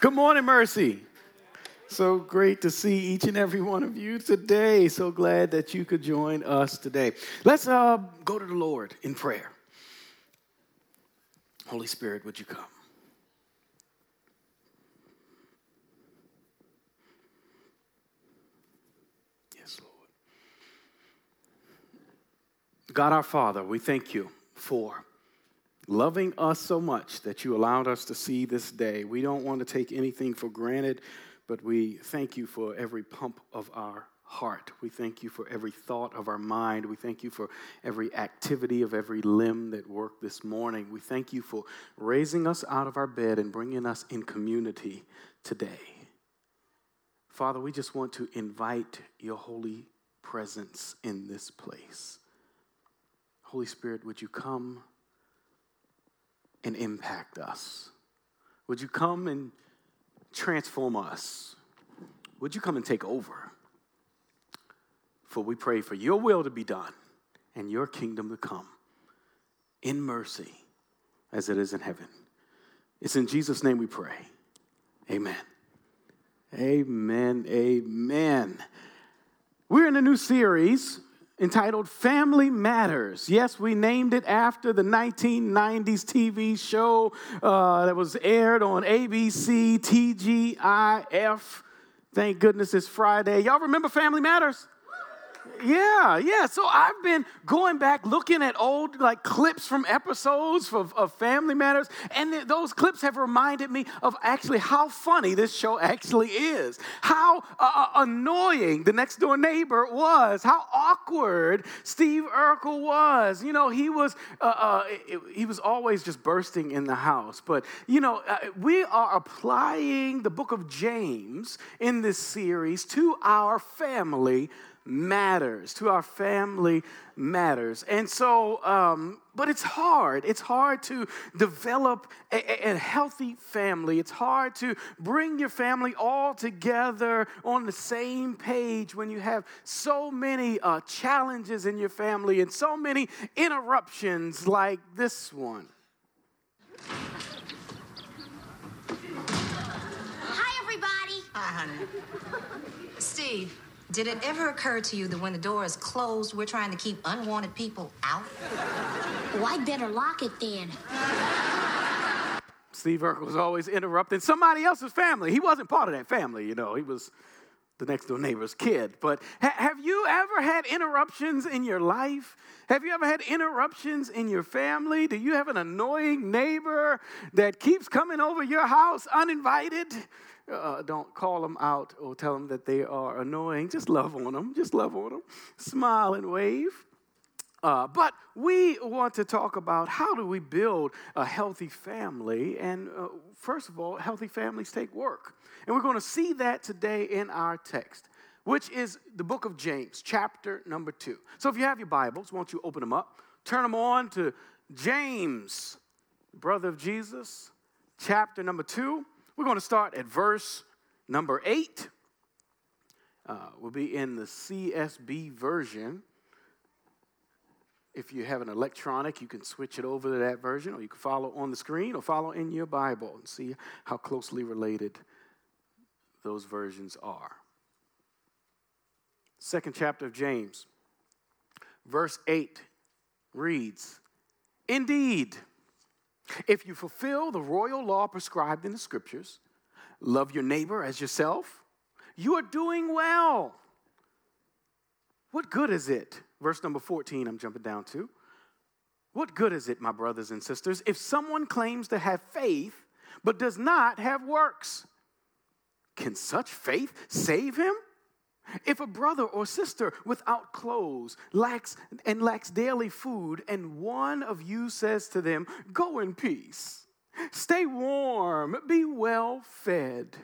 Good morning, Mercy. So great to see each and every one of you today. So glad that you could join us today. Let's uh, go to the Lord in prayer. Holy Spirit, would you come? Yes, Lord. God our Father, we thank you for loving us so much that you allowed us to see this day. We don't want to take anything for granted, but we thank you for every pump of our heart. We thank you for every thought of our mind. We thank you for every activity of every limb that worked this morning. We thank you for raising us out of our bed and bringing us in community today. Father, we just want to invite your holy presence in this place. Holy Spirit, would you come? And impact us? Would you come and transform us? Would you come and take over? For we pray for your will to be done and your kingdom to come in mercy as it is in heaven. It's in Jesus' name we pray. Amen. Amen. Amen. We're in a new series entitled Family Matters. Yes, we named it after the 1990s TV show uh, that was aired on ABC, TGIF. Thank goodness it's Friday. Y'all remember Family Matters? Yeah, yeah. So I've been going back looking at old like clips from episodes of, of Family Matters, and th- those clips have reminded me of actually how funny this show actually is. How uh, uh annoying the next door neighbor was. How awkward Steve Urkel was. You know, he was uh, uh, he was always just bursting in the house. But you know, uh, we are applying the book of James in this series to our family matters, to our family matters. And so, um, but it's hard. It's hard to develop a, a, healthy family. It's hard to bring your family all together on the same page when you have so many uh, challenges in your family and so many interruptions like this one. Hi, everybody. Hi, honey. Steve. Did it ever occur to you that when the door is closed, we're trying to keep unwanted people out? Well, I'd better lock it then. Steve Urkel was always interrupting somebody else's family. He wasn't part of that family, you know. He was the next door neighbor's kid. But ha- have you ever had interruptions in your life? Have you ever had interruptions in your family? Do you have an annoying neighbor that keeps coming over your house uninvited? Uh, don't call them out or tell them that they are annoying. Just love on them. Just love on them. Smile and wave. Uh, but we want to talk about how do we build a healthy family. And uh, first of all, healthy families take work. And we're going to see that today in our text, which is the book of James, chapter number two. So if you have your Bibles, won't you open them up? Turn them on to James, brother of Jesus, chapter number two. We're going to start at verse number eight. Uh, we'll be in the CSB version. If you have an electronic, you can switch it over to that version, or you can follow on the screen or follow in your Bible and see how closely related those versions are. Second chapter of James, verse 8 reads Indeed, if you fulfill the royal law prescribed in the scriptures, love your neighbor as yourself, you are doing well. What good is it? Verse number 14, I'm jumping down to. What good is it, my brothers and sisters, if someone claims to have faith but does not have works? Can such faith save him? If a brother or sister without clothes lacks and lacks daily food, and one of you says to them, Go in peace, stay warm, be well fed,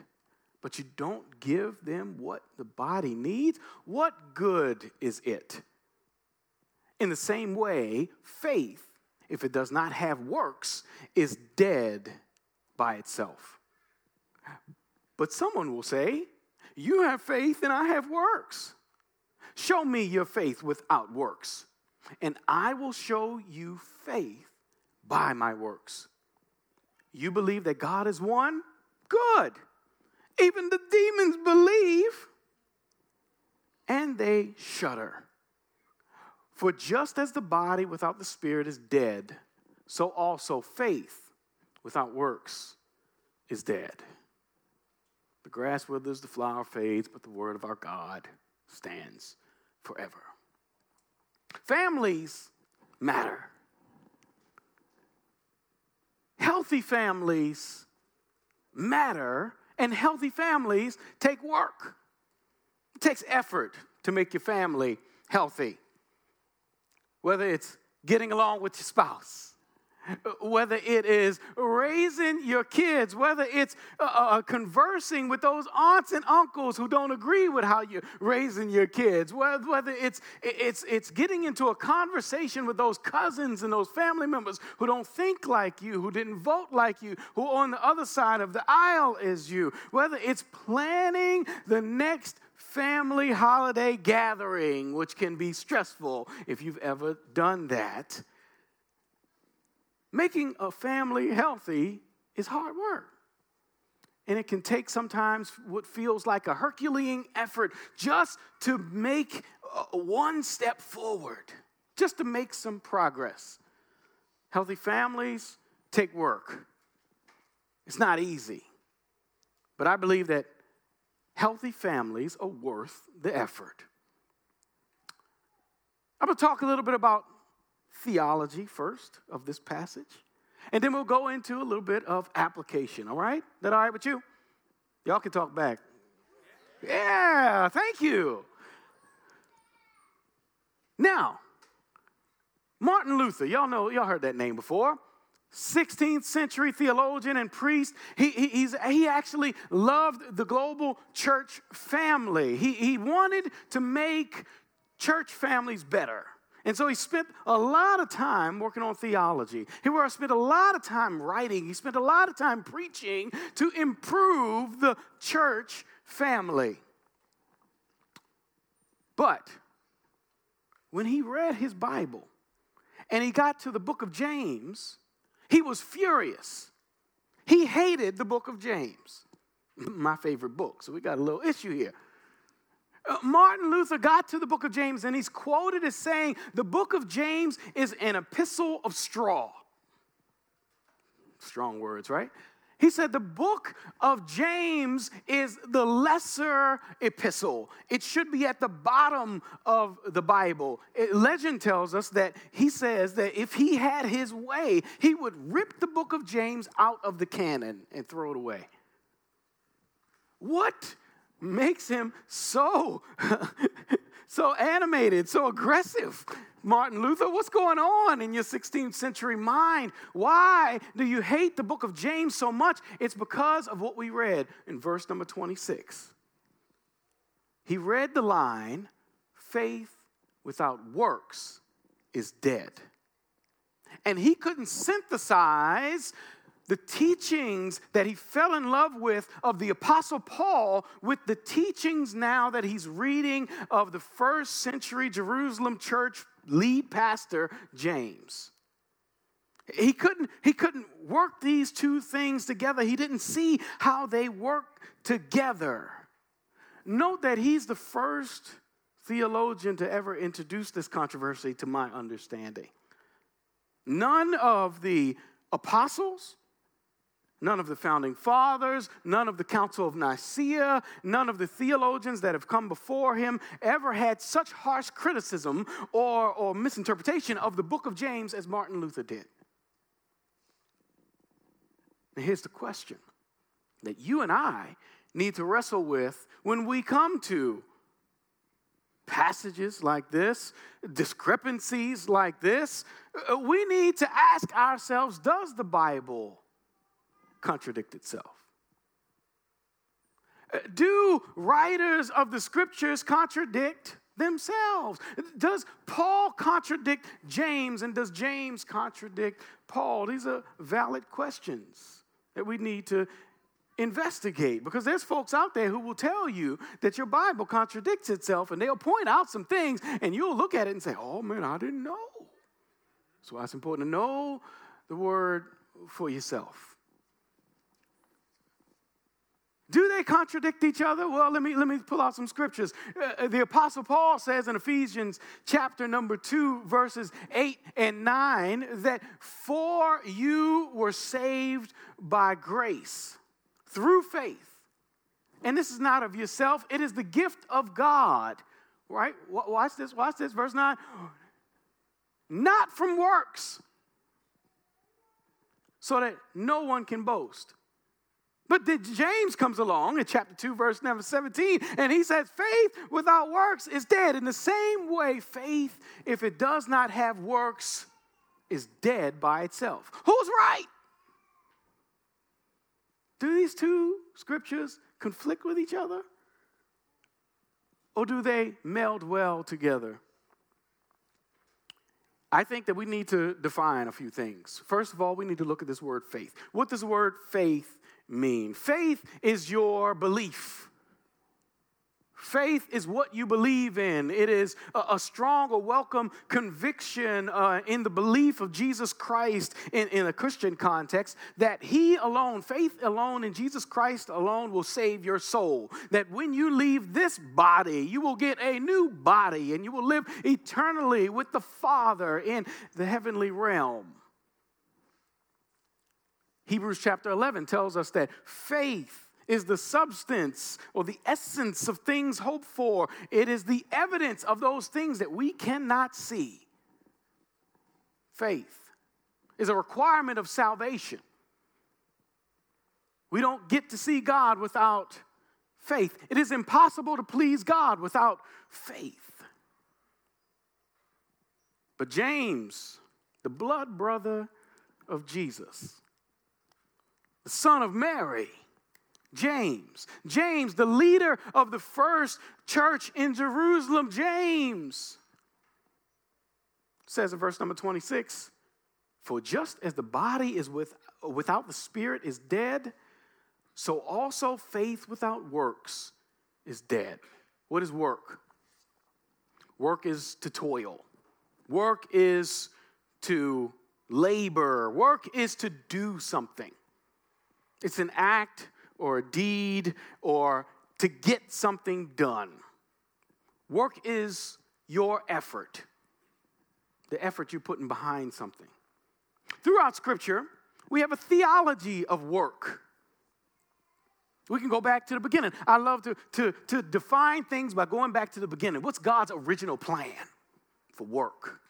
but you don't give them what the body needs, what good is it? In the same way, faith, if it does not have works, is dead by itself. But someone will say, you have faith and I have works. Show me your faith without works, and I will show you faith by my works. You believe that God is one? Good. Even the demons believe and they shudder. For just as the body without the spirit is dead, so also faith without works is dead. Grass withers, the flower fades, but the word of our God stands forever. Families matter. Healthy families matter, and healthy families take work. It takes effort to make your family healthy, whether it's getting along with your spouse whether it is raising your kids, whether it's uh, uh, conversing with those aunts and uncles who don't agree with how you're raising your kids, whether it's, it's, it's getting into a conversation with those cousins and those family members who don't think like you, who didn't vote like you, who on the other side of the aisle is you, whether it's planning the next family holiday gathering, which can be stressful if you've ever done that Making a family healthy is hard work. And it can take sometimes what feels like a Herculean effort just to make uh, one step forward, just to make some progress. Healthy families take work. It's not easy. But I believe that healthy families are worth the effort. I'm going to talk a little bit about theology first of this passage, and then we'll go into a little bit of application, all right? That all right with you? Y'all can talk back. Yeah, thank you. Now, Martin Luther, y'all know, y'all heard that name before. 16th century theologian and priest. He, he, he actually loved the global church family. He, he wanted to make church families better. And so he spent a lot of time working on theology. He spent a lot of time writing. He spent a lot of time preaching to improve the church family. But when he read his Bible and he got to the book of James, he was furious. He hated the book of James, my favorite book. So we got a little issue here. Uh, Martin Luther got to the book of James and he's quoted as saying, The book of James is an epistle of straw. Strong words, right? He said the book of James is the lesser epistle. It should be at the bottom of the Bible. It, legend tells us that he says that if he had his way, he would rip the book of James out of the canon and throw it away. What makes him so so animated, so aggressive. Martin Luther, what's going on in your 16th century mind? Why do you hate the book of James so much? It's because of what we read in verse number 26. He read the line, faith without works is dead. And he couldn't synthesize the teachings that he fell in love with of the Apostle Paul with the teachings now that he's reading of the first century Jerusalem church lead pastor, James. He couldn't, he couldn't work these two things together. He didn't see how they work together. Note that he's the first theologian to ever introduce this controversy to my understanding. None of the apostles, None of the founding fathers, none of the Council of Nicaea, none of the theologians that have come before him ever had such harsh criticism or, or misinterpretation of the book of James as Martin Luther did. Now, here's the question that you and I need to wrestle with when we come to passages like this, discrepancies like this. Uh, we need to ask ourselves Does the Bible contradict itself? Uh, do writers of the scriptures contradict themselves? Does Paul contradict James and does James contradict Paul? These are valid questions that we need to investigate because there's folks out there who will tell you that your Bible contradicts itself and they'll point out some things and you'll look at it and say, oh man, I didn't know. So it's important to know the word for yourself. They contradict each other? Well, let me, let me pull out some scriptures. Uh, the Apostle Paul says in Ephesians chapter number 2, verses 8 and 9, that for you were saved by grace through faith. And this is not of yourself, it is the gift of God. Right? Watch this, watch this, verse 9. Not from works, so that no one can boast. But then James comes along in chapter 2, verse number 17, and he says, Faith without works is dead. In the same way, faith, if it does not have works, is dead by itself. Who's right? Do these two scriptures conflict with each other? Or do they meld well together? I think that we need to define a few things. First of all, we need to look at this word faith. What does the word faith mean? Faith is your belief. Faith is what you believe in. It is a, a strong or welcome conviction uh, in the belief of Jesus Christ in, in a Christian context that He alone, faith alone in Jesus Christ alone, will save your soul. That when you leave this body, you will get a new body and you will live eternally with the Father in the heavenly realm. Hebrews chapter 11 tells us that faith is the substance or the essence of things hoped for. It is the evidence of those things that we cannot see. Faith is a requirement of salvation. We don't get to see God without faith. It is impossible to please God without faith. But James, the blood brother of Jesus, the son of Mary, James. James, the leader of the first church in Jerusalem, James says in verse number 26 For just as the body is with, without the spirit is dead, so also faith without works is dead. What is work? Work is to toil, work is to labor, work is to do something. It's an act or a deed or to get something done. Work is your effort, the effort you're putting behind something. Throughout Scripture, we have a theology of work. We can go back to the beginning. I love to, to, to define things by going back to the beginning. What's God's original plan for work?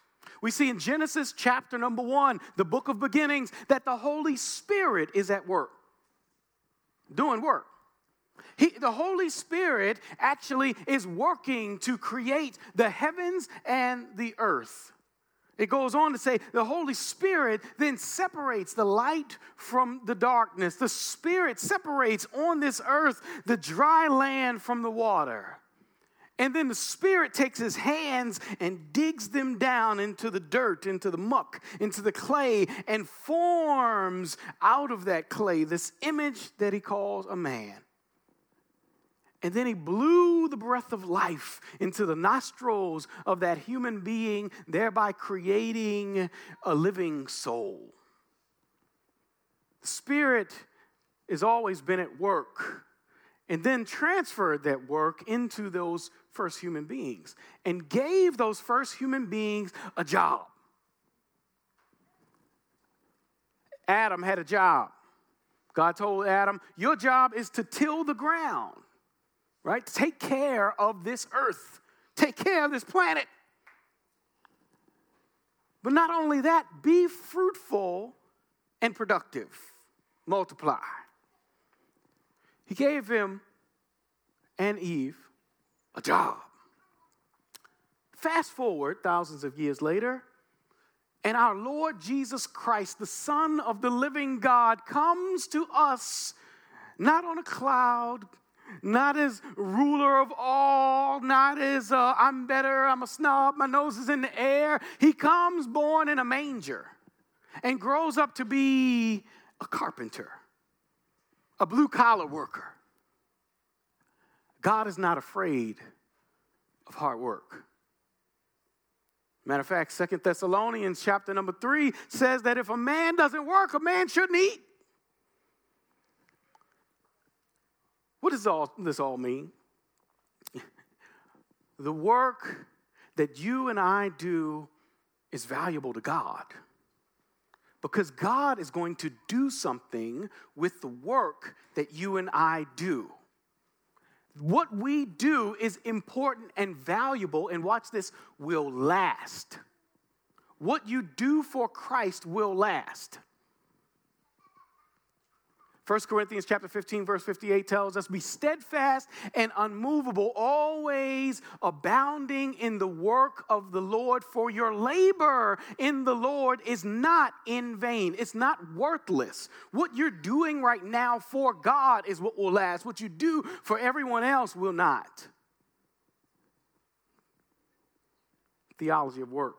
We see in Genesis chapter number one, the book of beginnings, that the Holy Spirit is at work doing work. He, the Holy Spirit actually is working to create the heavens and the earth. It goes on to say the Holy Spirit then separates the light from the darkness. The Spirit separates on this earth the dry land from the water. And then the Spirit takes his hands and digs them down into the dirt, into the muck, into the clay, and forms out of that clay this image that he calls a man. And then he blew the breath of life into the nostrils of that human being, thereby creating a living soul. The Spirit has always been at work and then transferred that work into those first human beings and gave those first human beings a job. Adam had a job. God told Adam, Your job is to till the ground, right? Take care of this earth, take care of this planet. But not only that, be fruitful and productive, multiply. He gave him and Eve a job. Fast forward thousands of years later, and our Lord Jesus Christ, the Son of the living God, comes to us not on a cloud, not as ruler of all, not as uh, I'm better, I'm a snob, my nose is in the air. He comes born in a manger and grows up to be a carpenter, a blue collar worker. God is not afraid of hard work. Matter of fact, Second Thessalonians chapter number 3 says that if a man doesn't work, a man shouldn't eat. What does all this all mean? The work that you and I do is valuable to God because God is going to do something with the work that you and I do. What we do is important and valuable, and watch this, will last. What you do for Christ will last. 1 Corinthians chapter 15 verse 58 tells us be steadfast and unmovable always abounding in the work of the Lord for your labor in the Lord is not in vain. It's not worthless. What you're doing right now for God is what will last. What you do for everyone else will not. Theology of work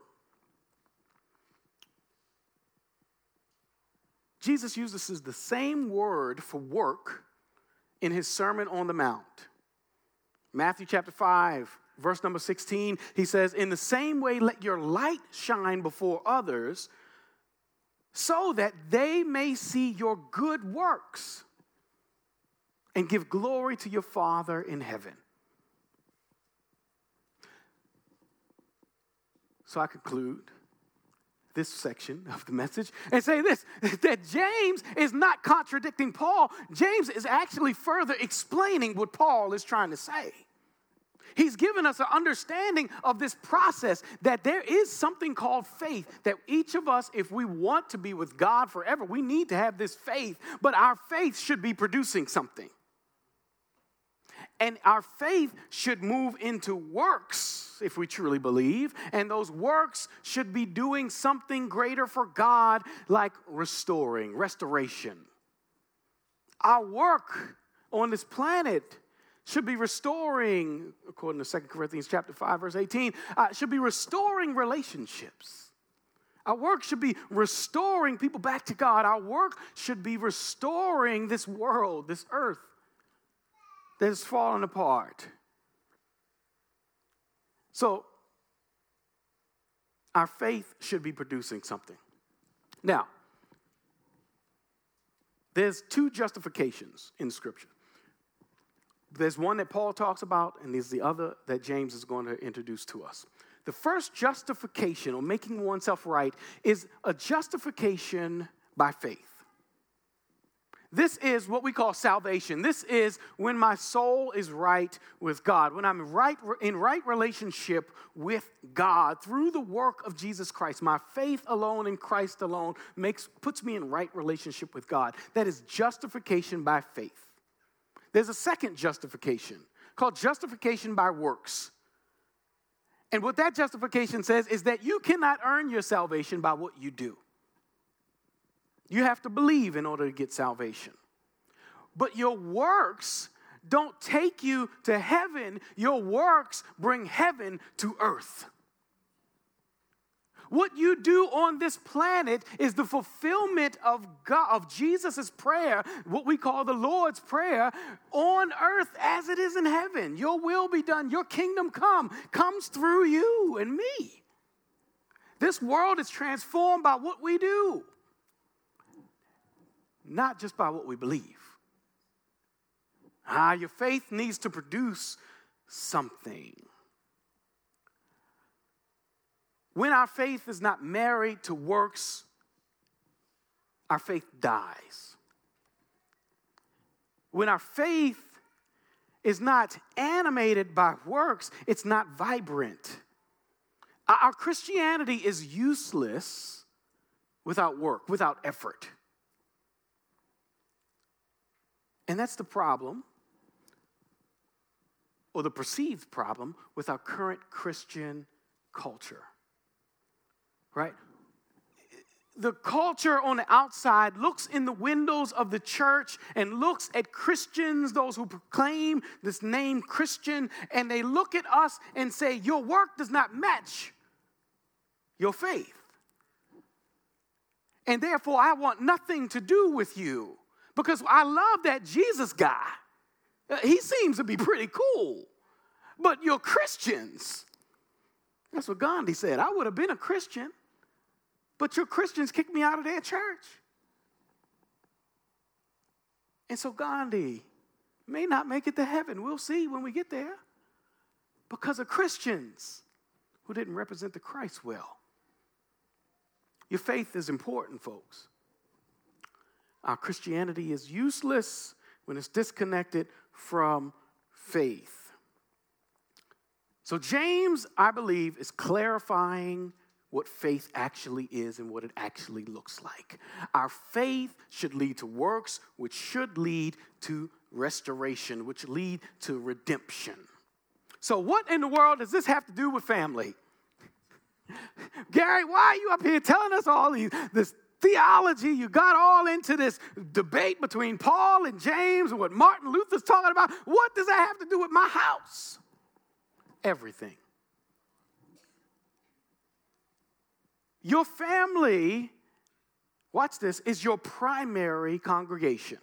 Jesus uses the same word for work in his Sermon on the Mount. Matthew chapter 5, verse number 16, he says, In the same way, let your light shine before others so that they may see your good works and give glory to your Father in heaven. So I conclude this section of the message and say this that James is not contradicting Paul. James is actually further explaining what Paul is trying to say. He's given us an understanding of this process that there is something called faith that each of us, if we want to be with God forever, we need to have this faith, but our faith should be producing something. And our faith should move into works if we truly believe. And those works should be doing something greater for God, like restoring, restoration. Our work on this planet should be restoring, according to 2 Corinthians chapter 5, verse 18, uh, should be restoring relationships. Our work should be restoring people back to God. Our work should be restoring this world, this earth that has fallen apart. So, our faith should be producing something. Now, there's two justifications in Scripture. There's one that Paul talks about, and there's the other that James is going to introduce to us. The first justification, or making oneself right, is a justification by faith. This is what we call salvation. This is when my soul is right with God, when I'm right in right relationship with God through the work of Jesus Christ. My faith alone in Christ alone makes puts me in right relationship with God. That is justification by faith. There's a second justification called justification by works. And what that justification says is that you cannot earn your salvation by what you do. You have to believe in order to get salvation. But your works don't take you to heaven, your works bring heaven to earth. What you do on this planet is the fulfillment of God, of Jesus' prayer, what we call the Lord's Prayer, on earth as it is in heaven. Your will be done, your kingdom come, comes through you and me. This world is transformed by what we do not just by what we believe. Ah, your faith needs to produce something. When our faith is not married to works, our faith dies. When our faith is not animated by works, it's not vibrant. Our Christianity is useless without work, without effort. And that's the problem, or the perceived problem, with our current Christian culture. Right? The culture on the outside looks in the windows of the church and looks at Christians, those who proclaim this name Christian, and they look at us and say, Your work does not match your faith. And therefore, I want nothing to do with you because I love that Jesus guy. Uh, he seems to be pretty cool. But you're Christians. That's what Gandhi said. I would have been a Christian, but your Christians kicked me out of their church. And so Gandhi may not make it to heaven. We'll see when we get there. Because of Christians who didn't represent the Christ well. Your faith is important, folks. Our Christianity is useless when it's disconnected from faith. So, James, I believe, is clarifying what faith actually is and what it actually looks like. Our faith should lead to works, which should lead to restoration, which lead to redemption. So, what in the world does this have to do with family? Gary, why are you up here telling us all these, this theology? You got all into this debate between Paul and James and what Martin Luther's talking about. What does that have to do with my house? Everything. Your family, watch this, is your primary congregation.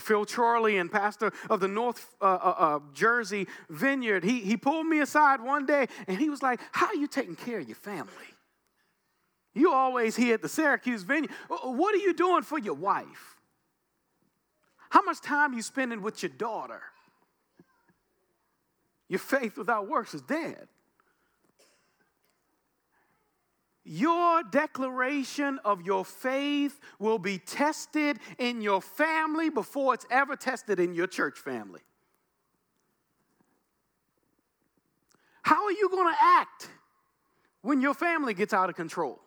Phil Chorley and pastor of the North uh, uh, uh, Jersey Vineyard, he, he pulled me aside one day and he was like, How are you taking care of your family? You always here at the Syracuse venue. What are you doing for your wife? How much time are you spending with your daughter? Your faith without works is dead. Your declaration of your faith will be tested in your family before it's ever tested in your church family. How are you going to act when your family gets out of control?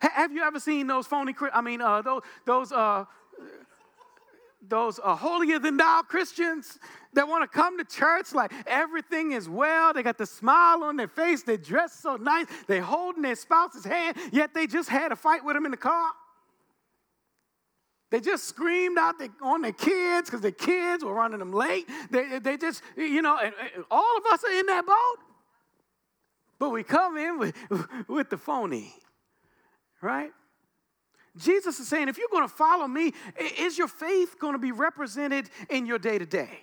Have you ever seen those phony, I mean, uh, those, those uh, those uh, holier than thou Christians that want to come to church like everything is well. They got the smile on their face. They dress so nice. They holding their spouse's hand, yet they just had a fight with them in the car. They just screamed out on their kids because their kids were running them late. They, they just, you know, all of us are in that boat. But we come in with, with the phony, right? Jesus is saying, if you're going to follow me, is your faith going to be represented in your day to day?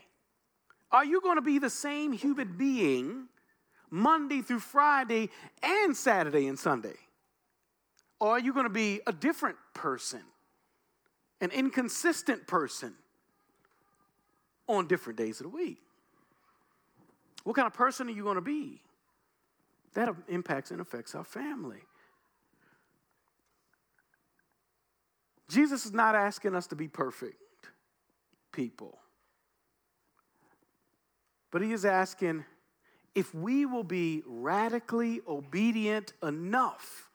Are you going to be the same human being Monday through Friday and Saturday and Sunday? Or are you going to be a different person, an inconsistent person on different days of the week? What kind of person are you going to be? That impacts and affects our family. Jesus is not asking us to be perfect people, but he is asking if we will be radically obedient enough.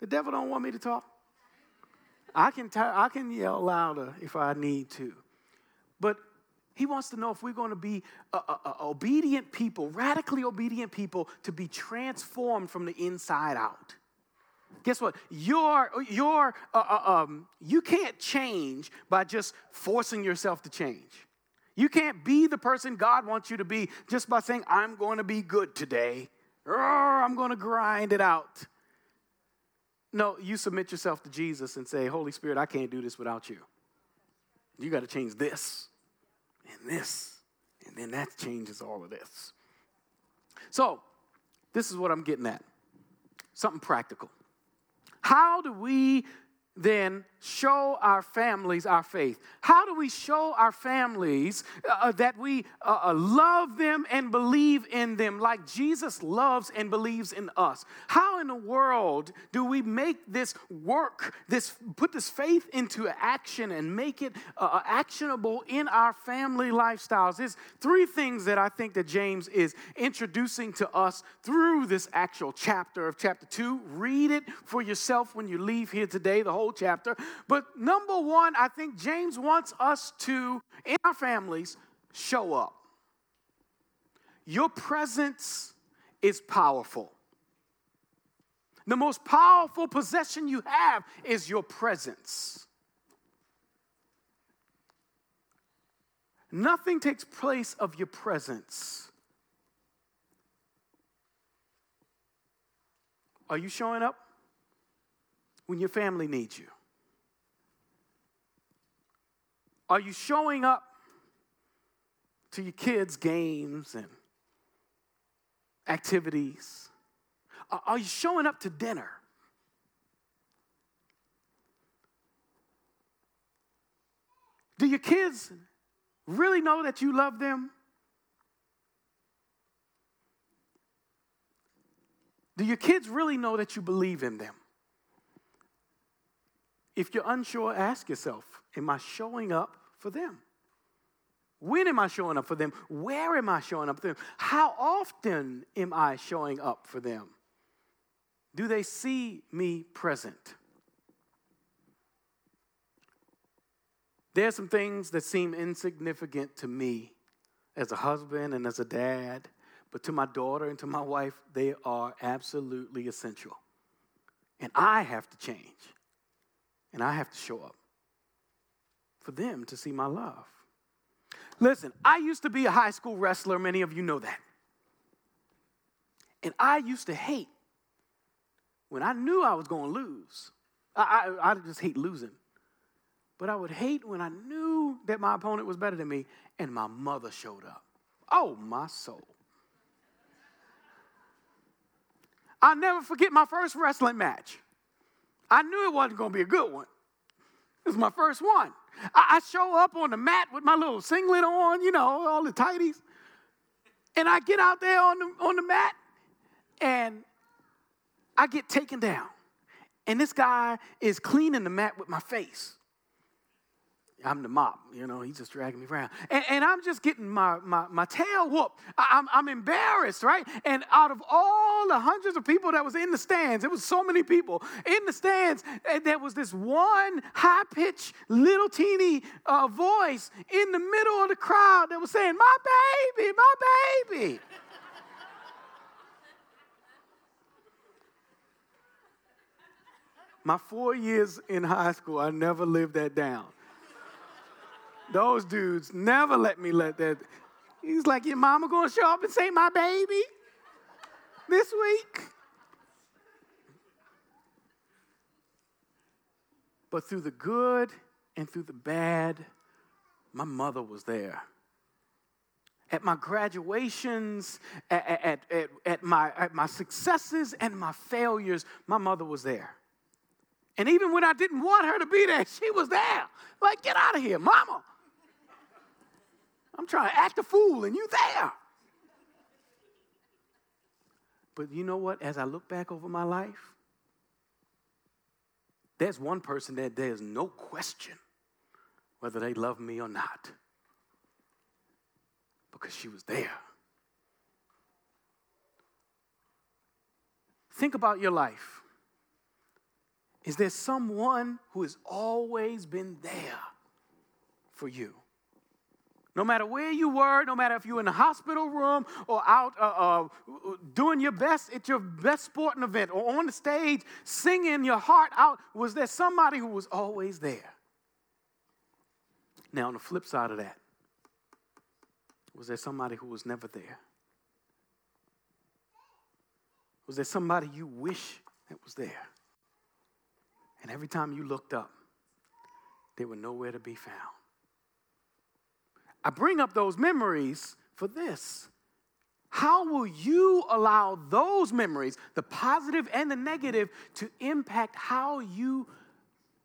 The devil don't want me to talk. I can, t- I can yell louder if I need to. But he wants to know if we're going to be a, a, a obedient people, radically obedient people, to be transformed from the inside out. Guess what? You're, you're, uh, uh, um, you can't change by just forcing yourself to change. You can't be the person God wants you to be just by saying, I'm going to be good today. Or I'm going to grind it out. No, you submit yourself to Jesus and say, Holy Spirit, I can't do this without you. You got to change this and this. And then that changes all of this. So, this is what I'm getting at something practical. How do we then show our families our faith? How do we show our families uh, uh, that we uh, uh, love them and believe in them like Jesus loves and believes in us? How in the world do we make this work, this put this faith into action and make it uh, uh, actionable in our family lifestyles? There's three things that I think that James is introducing to us through this actual chapter of chapter 2. Read it for yourself when you leave here today, the whole chapter. But number one, I think James wants us to, in our families, show up. Your presence is powerful. The most powerful possession you have is your presence. Nothing takes place of your presence. Are you showing up when your family needs you? Are you showing up to your kids' games and activities? Are you showing up to dinner? Do your kids really know that you love them? Do your kids really know that you believe in them? If you're unsure, ask yourself Am I showing up for them? When am I showing up for them? Where am I showing up for them? How often am I showing up for them? Do they see me present? There are some things that seem insignificant to me as a husband and as a dad, but to my daughter and to my wife, they are absolutely essential. And I have to change, and I have to show up for them to see my love. Listen, I used to be a high school wrestler, many of you know that. And I used to hate when I knew I was going to lose. I, I, I just hate losing. But I would hate when I knew that my opponent was better than me and my mother showed up. Oh, my soul. I'll never forget my first wrestling match. I knew it wasn't going to be a good one. It was my first one. I, I show up on the mat with my little singlet on, you know, all the tighties. And I get out there on the, on the mat and I get taken down. And this guy is cleaning the mat with my face. I'm the mop, you know, he's just dragging me around. And, and I'm just getting my, my, my tail whooped. I, am I'm, I'm embarrassed, right? And out of all the hundreds of people that was in the stands, it was so many people in the stands, there was this one high pitched, little teeny uh, voice in the middle of the crowd that was saying, My baby, my baby. my four years in high school, I never lived that down. Those dudes never let me let that. He's like, Your mama gonna show up and say, My baby, this week? But through the good and through the bad, my mother was there. At my graduations, at, at, at, at, my, at my successes and my failures, my mother was there. And even when I didn't want her to be there, she was there. Like, get out of here, mama. I'm trying to act a fool and you there. But you know what? As I look back over my life, there's one person that there's no question whether they love me or not because she was there. Think about your life. Is there someone who has always been there for you? No matter where you were, no matter if you were in the hospital room or out uh, uh, doing your best at your best sporting event or on the stage singing your heart out, was there somebody who was always there? Now, on the flip side of that, was there somebody who was never there? Was there somebody you wish that was there? And every time you looked up, they were nowhere to be found. I bring up those memories for this. How will you allow those memories, the positive and the negative, to impact how you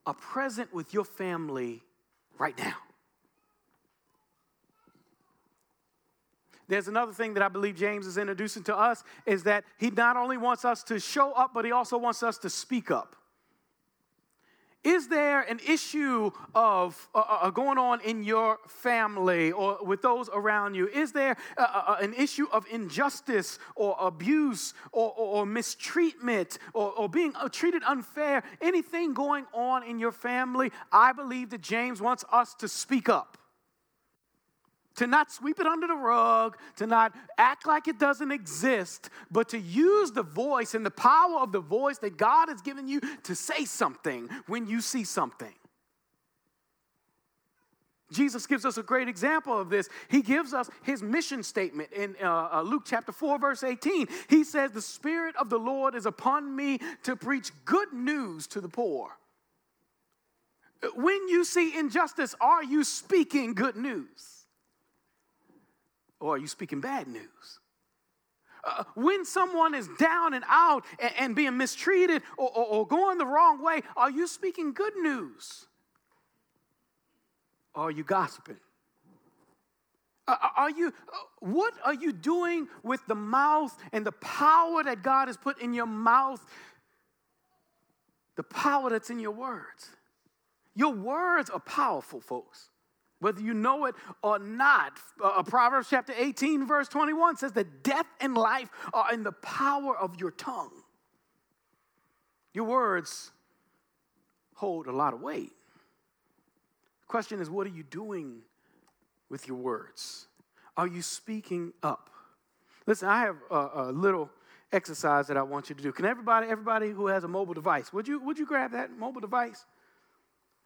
are present with your family right now? There's another thing that I believe James is introducing to us is that he not only wants us to show up, but he also wants us to speak up. Is there an issue of uh, uh, uh, going on in your family or with those around you? Is there uh, uh, an issue of injustice or abuse or, or, or mistreatment or, or being treated unfair? Anything going on in your family? I believe that James wants us to speak up to not sweep it under the rug, to not act like it doesn't exist, but to use the voice and the power of the voice that God has given you to say something when you see something. Jesus gives us a great example of this. He gives us his mission statement in uh, uh, Luke chapter 4, verse 18. He says, The Spirit of the Lord is upon me to preach good news to the poor. When you see injustice, are you speaking good news? Or are you speaking bad news? Uh, when someone is down and out and, and being mistreated or, or, or going the wrong way, are you speaking good news? Are you gossiping? Uh, uh, are you, uh, what are you doing with the mouth and the power that God has put in your mouth? The power that's in your words. Your words are powerful, folks, whether you know it or not. Uh, Proverbs chapter 18, verse 21 says that death and life are in the power of your tongue. Your words hold a lot of weight. The question is, what are you doing with your words? Are you speaking up? Listen, I have a, a, little exercise that I want you to do. Can everybody, everybody who has a mobile device, would you, would you grab that mobile device?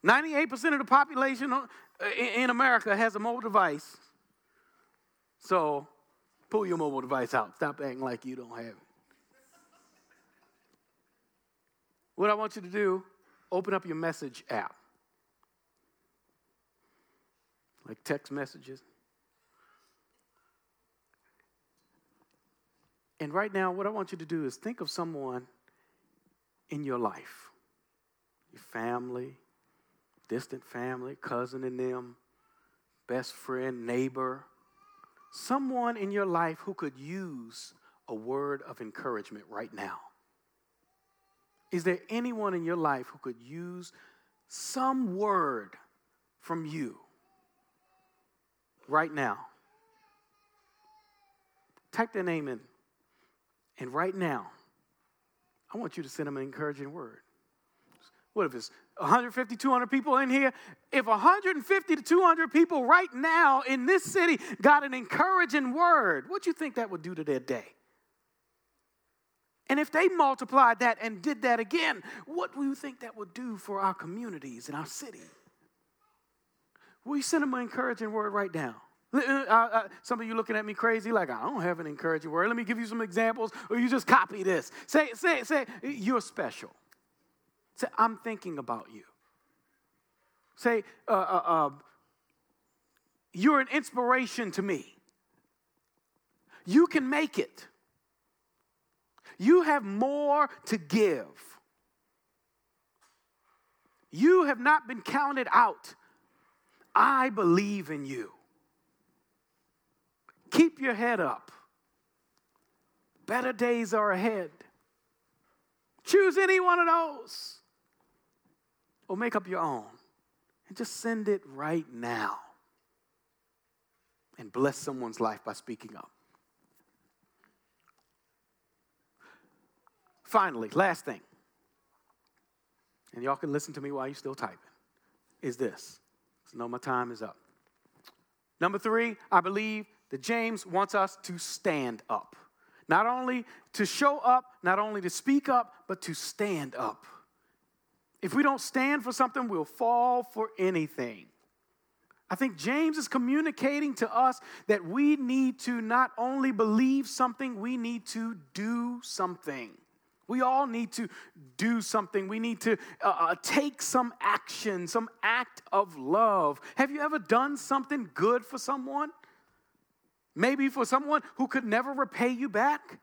98% of the population uh, in America has a mobile device. So pull your mobile device out. Stop acting like you don't have it. What I want you to do, open up your message app. like text messages. And right now, what I want you to do is think of someone in your life your family, distant family, cousin in them, best friend, neighbor, someone in your life who could use a word of encouragement right now. Is there anyone in your life who could use some word from you right now. Type their name in. And right now, I want you to send them an encouraging word. What if it's 150, 200 people in here? If 150 to 200 people right now in this city got an encouraging word, what do you think that would do to their day? And if they multiplied that and did that again, what do you think that would do for our communities and our city? We send them an encouraging word right now? Uh, uh, some of you looking at me crazy, like I don't have an encouraging word. Let me give you some examples, or you just copy this. Say, say, say, you're special. Say, I'm thinking about you. Say, uh, uh, uh you're an inspiration to me. You can make it. You have more to give. You have not been counted out. I believe in you. Keep your head up. Better days are ahead. Choose any one of those or make up your own and just send it right now and bless someone's life by speaking up. Finally, last thing, and y'all can listen to me while you're still typing, is this. So no, my time is up. Number three, I believe that James wants us to stand up. Not only to show up, not only to speak up, but to stand up. If we don't stand for something, we'll fall for anything. I think James is communicating to us that we need to not only believe something, we need to do something. We all need to do something. We need to uh, uh, take some action, some act of love. Have you ever done something good for someone? Maybe for someone who could never repay you back?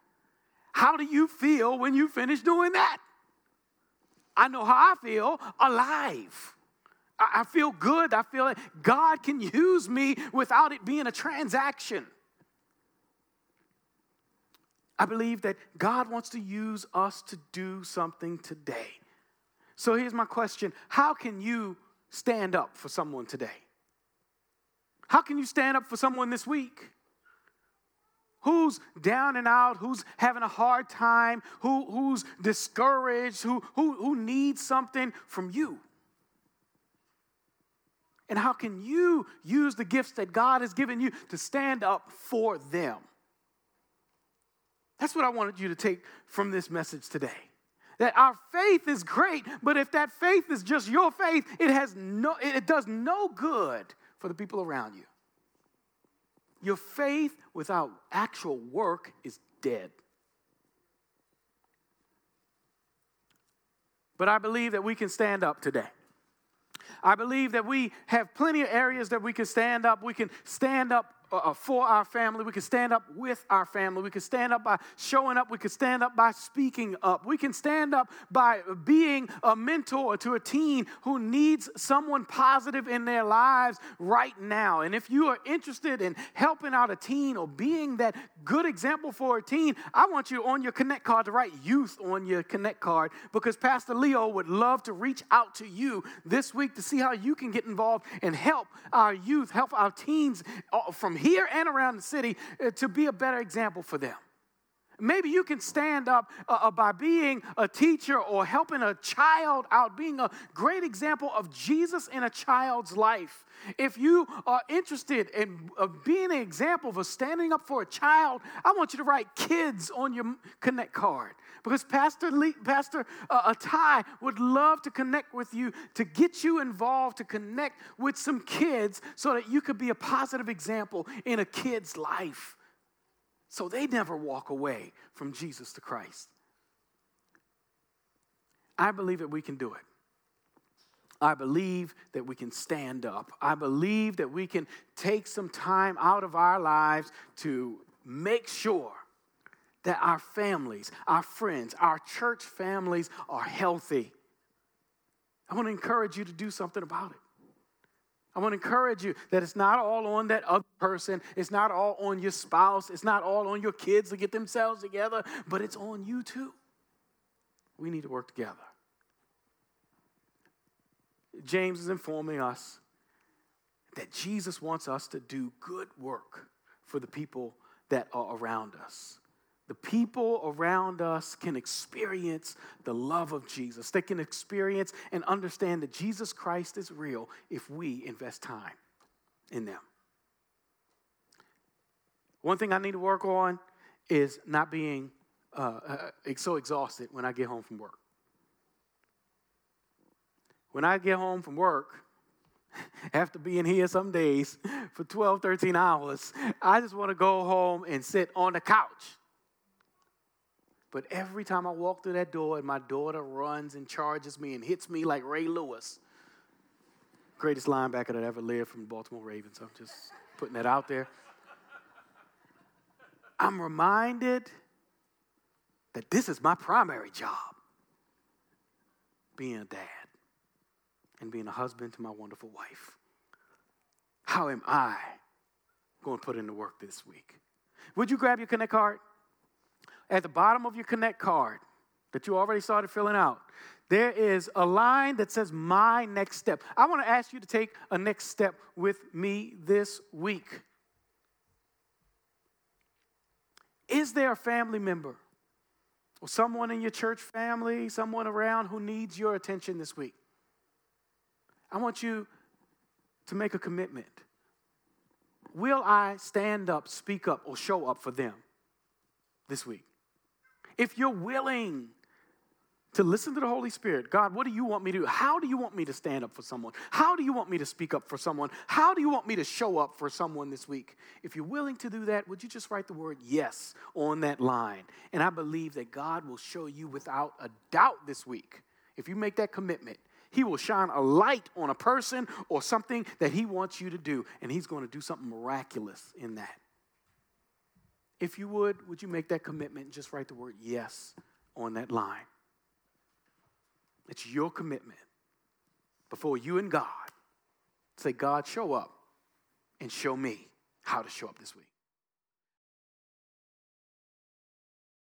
How do you feel when you finish doing that? I know how I feel alive. I, I feel good. I feel like God can use me without it being a transaction. I believe that God wants to use us to do something today. So here's my question How can you stand up for someone today? How can you stand up for someone this week? Who's down and out? Who's having a hard time? Who, who's discouraged? Who, who, who needs something from you? And how can you use the gifts that God has given you to stand up for them? That's what I wanted you to take from this message today. That our faith is great, but if that faith is just your faith, it has no it does no good for the people around you. Your faith without actual work is dead. But I believe that we can stand up today. I believe that we have plenty of areas that we can stand up. We can stand up uh, uh, for our family. We can stand up with our family. We can stand up by showing up. We can stand up by speaking up. We can stand up by being a mentor to a teen who needs someone positive in their lives right now. And if you are interested in helping out a teen or being that good example for a teen, I want you on your Connect card to write youth on your Connect card because Pastor Leo would love to reach out to you this week to see how you can get involved and help our youth, help our teens uh, from here and around the city uh, to be a better example for them. Maybe you can stand up uh, uh, by being a teacher or helping a child out, being a great example of Jesus in a child's life. If you are interested in uh, being an example of standing up for a child, I want you to write kids on your Connect card because Pastor Lee, Pastor uh, Atai would love to connect with you to get you involved to connect with some kids so that you could be a positive example in a kid's life so they never walk away from Jesus to Christ. I believe that we can do it. I believe that we can stand up. I believe that we can take some time out of our lives to make sure that our families, our friends, our church families are healthy. I want to encourage you to do something about it. I want to encourage you that it's not all on that other person. It's not all on your spouse. It's not all on your kids to get themselves together, but it's on you too. We need to work together. James is informing us that Jesus wants us to do good work for the people that are around us the people around us can experience the love of Jesus. They can experience and understand that Jesus Christ is real if we invest time in them. One thing I need to work on is not being uh, uh, so exhausted when I get home from work. When I get home from work, after being here some days for 12, 13 hours, I just want to go home and sit on the couch but every time I walk through that door and my daughter runs and charges me and hits me like Ray Lewis, greatest linebacker that ever lived from the Baltimore Ravens, I'm just putting that out there. I'm reminded that this is my primary job being a dad and being a husband to my wonderful wife. How am I going to put in the work this week? Would you grab your Connect card? At the bottom of your Connect card that you already started filling out, there is a line that says My Next Step. I want to ask you to take a next step with me this week. Is there a family member or someone in your church family, someone around who needs your attention this week? I want you to make a commitment. Will I stand up, speak up, or show up for them this week? If you're willing to listen to the Holy Spirit, God, what do you want me to do? How do you want me to stand up for someone? How do you want me to speak up for someone? How do you want me to show up for someone this week? If you're willing to do that, would you just write the word yes on that line? And I believe that God will show you without a doubt this week. If you make that commitment, he will shine a light on a person or something that He wants you to do, and He's going to do something miraculous in that. If you would, would you make that commitment and just write the word yes on that line? It's your commitment before you and God. Say, God, show up and show me how to show up this week.